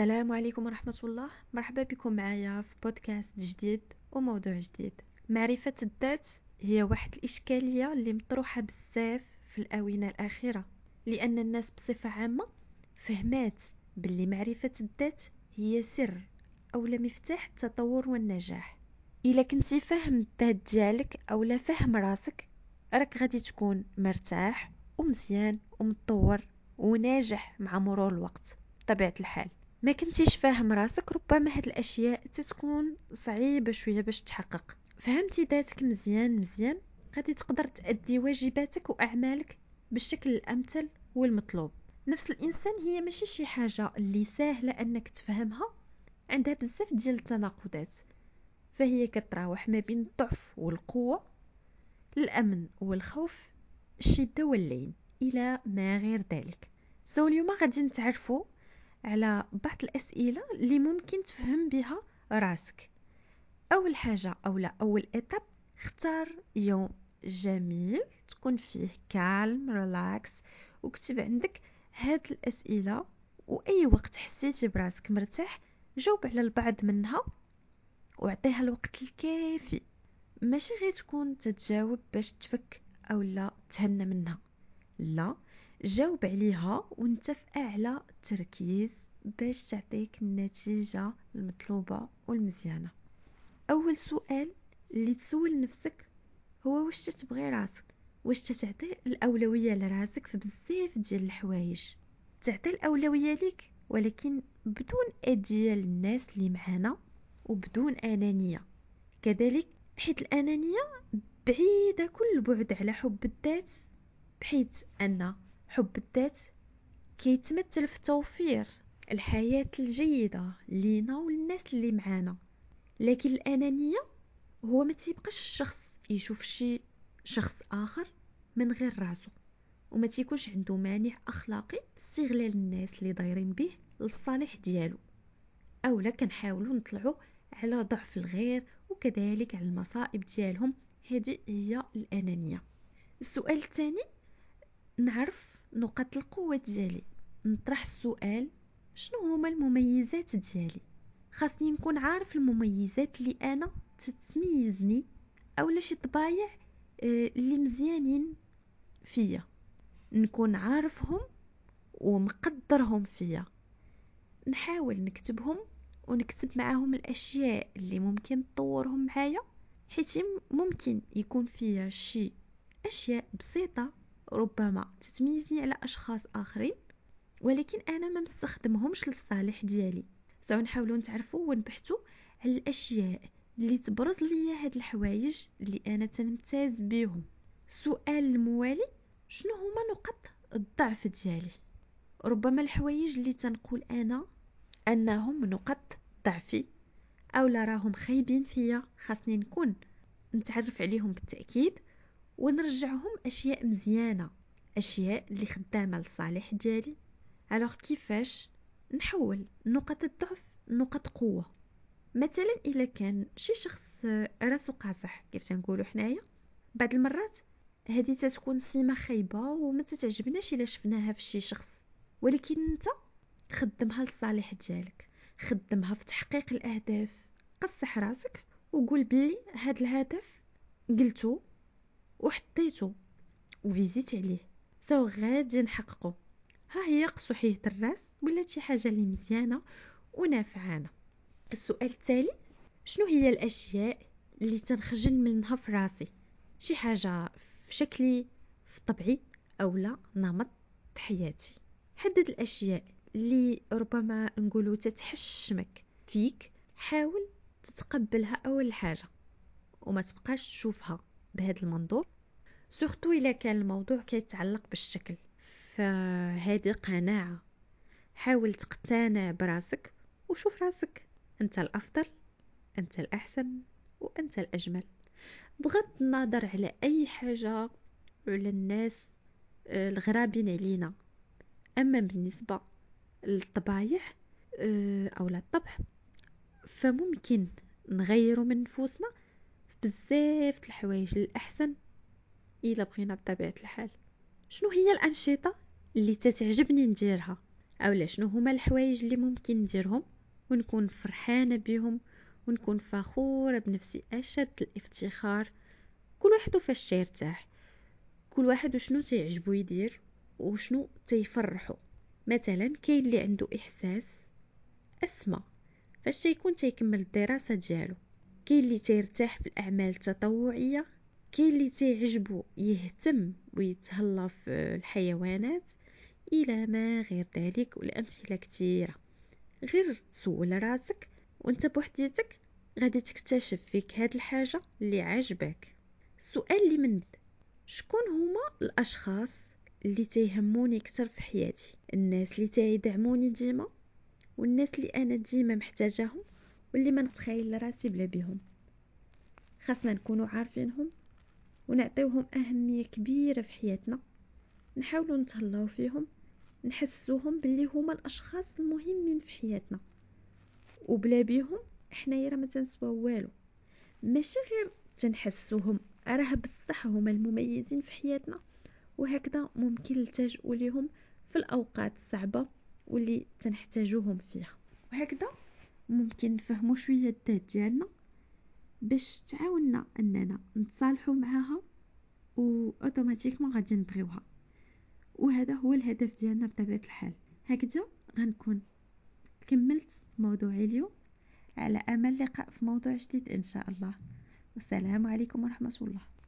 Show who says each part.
Speaker 1: السلام عليكم ورحمة الله. مرحبا بكم معايا في بودكاست جديد وموضوع جديد. معرفة الذات هي واحد الإشكالية اللي مطروحة بزاف في الآونة الأخيرة لأن الناس بصفة عامة فهمات باللي معرفة الذات هي سر أو مفتاح التطور والنجاح. إلا كنتي فاهم الذات ديالك أو لا فاهم راسك راك غادي تكون مرتاح ومزيان ومتطور وناجح مع مرور الوقت بطبيعة الحال. ما كنتيش فاهم راسك ربما هاد الأشياء تتكون صعيبة شوية باش تحقق. فهمتي ذاتك مزيان مزيان؟ غادي تقدر تأدي واجباتك وأعمالك بالشكل الأمثل والمطلوب. نفس الإنسان هي ماشي شي حاجة اللي سهله أنك تفهمها عندها بزاف ديال التناقضات. فهي كتراوح ما بين الضعف والقوة الأمن والخوف الشدة واللين. إلى ما غير ذلك. so اليوم غادي نتعرفوا على بعض الأسئلة اللي ممكن تفهم بها راسك. أول حاجة أو لا أول étape اختار يوم جميل تكون فيه calme relax وكتب عندك هاد الأسئلة وأي وقت حسيتي براسك مرتاح جاوب على البعض منها وعطيها الوقت الكافي. ماشي غير تكون تتجاوب باش تفك أو لا تهنى منها. لا جاوب عليها وانت في أعلى تركيز باش تعطيك النتيجة المطلوبة والمزيانة. أول سؤال اللي تسول نفسك هو واش تتبغي راسك؟ واش تتعطي الأولوية لراسك في بزاف ديال الحوايج؟ تعطي الأولوية ليك ولكن بدون اذيه للناس اللي معانا وبدون أنانية. كذلك حيث الأنانية بعيدة كل البعد على حب الذات بحيث أن حب الذات كيتمثل في توفير الحياة الجيدة لينا وللناس اللي معانا. لكن الأنانية هو ما تيبقاش الشخص يشوف شي شخص آخر من غير راسو. وما تيكونش عنده مانع أخلاقي باستغلال الناس اللي دايرين به للصالح ديالو. أولا كنحاولوا نطلعوا على ضعف الغير وكذلك على المصائب ديالهم. هذه هي الأنانية. السؤال الثاني نعرف نقاط القوة ديالي. نطرح السؤال شنو هما المميزات ديالي؟ خاصني نكون عارف المميزات اللي أنا تتميزني اولا شي طبايع آه، اللي مزيانين فيا. نكون عارفهم ومقدرهم فيا. نحاول نكتبهم ونكتب معاهم الأشياء اللي ممكن تطورهم معايا حيت ممكن يكون فيا شي أشياء بسيطة ربما تتميزني على أشخاص آخرين ولكن أنا ما مستخدمهمش للصالح ديالي. سو نحاولوا نتعرفوا ونبحثوا على الأشياء اللي تبرز ليا هاد الحوايج اللي أنا تنمتاز بهم السؤال الموالي شنو هما نقط الضعف ديالي؟ ربما الحوايج اللي تنقول أنا أنهم نقط ضعفي أو لا راهم خايبين فيا خاصني نكون نتعرف عليهم بالتأكيد ونرجعهم أشياء مزيانة أشياء اللي خدامة للصالح ديالي الوغ كيفاش نحول نقط الضعف نقط قوة؟ مثلا الا كان شي شخص راسو قاصح كيف تنقولوا حنايا؟ بعض المرات هذه تتكون سمه خايبة وما تتعجبناش إلا شفناها في شي شخص. ولكن أنت خدمها للصالح ديالك خدمها في تحقيق الأهداف. قصح راسك وقول بلي هاد الهدف قلتو وحطيتو وفيزيت عليه سو غادي نحققه ها هي قصحية الراس ولا شي حاجة اللي مزيانة ونافعانا. السؤال التالي شنو هي الأشياء اللي تنخجل منها في راسي؟ شي حاجة في شكلي في طبعي أو لا نمط حياتي. حدد الأشياء اللي ربما نقولوا تتحشمك فيك حاول تتقبلها أول حاجة وما تبقاش تشوفها بهذا المنظور. سورتو الا كان الموضوع كيتعلق بالشكل. فهذه قناعة. حاول تقتنع براسك وشوف راسك. أنت الأفضل أنت الأحسن وأنت الأجمل. بغض النظر على أي حاجة على الناس آه، الغرابين علينا. أما بالنسبة للطبايع آه، أو للطبع فممكن نغيروا من نفوسنا بزاف الحوايج للأحسن. إلا بغينا بطبيعة الحال. شنو هي الأنشطة اللي تتعجبني نديرها؟ أولا شنو هما الحوايج اللي ممكن نديرهم ونكون فرحانة بهم ونكون فخورة بنفسي؟ أشد الافتخار. كل واحد فاش يرتاح كل واحد وشنو تيعجبو يدير وشنو تيفرحو. مثلا كاين اللي عنده إحساس اسمى فاش تيكون تيكمل الدراسة ديالو كاين اللي تيرتاح في الأعمال التطوعية كاين اللي تيعجبو يهتم ويتهلا في الحيوانات إلى ما غير ذلك والامثله كثيره غير سول راسك وأنت بوحديتك غادي تكتشف فيك هاد الحاجة اللي عاجبك السؤال اللي من شكون هما الأشخاص اللي تيهموني أكثر في حياتي؟ الناس اللي تيدعموني ديما والناس اللي أنا ديما محتاجاهم واللي ما نتخيل راسي بلا بيهم. خاصنا نكونوا عارفينهم. ونعطيوهم أهمية كبيرة في حياتنا. نحاولوا نتهلاو فيهم نحسوهم باللي هما الأشخاص المهمين في حياتنا. وبلا بيهم حنايا راه ما تنسواو والو. ماشي غير تنحسوهم راه بصح هما المميزين في حياتنا. وهكذا ممكن نلتجئوا ليهم في الأوقات الصعبة واللي تنحتاجوهم فيها. وهكذا ممكن نفهموا شوية الذات ديالنا. باش تعاوننا أننا نتصالحوا معها و اوتوماتيكمون غادي نبغيوها. وهذا هو الهدف ديالنا بطبيعة الحال. هكذا غنكون كملت موضوعي اليوم. على أمل لقاء في موضوع جديد إن شاء الله. والسلام عليكم ورحمة الله.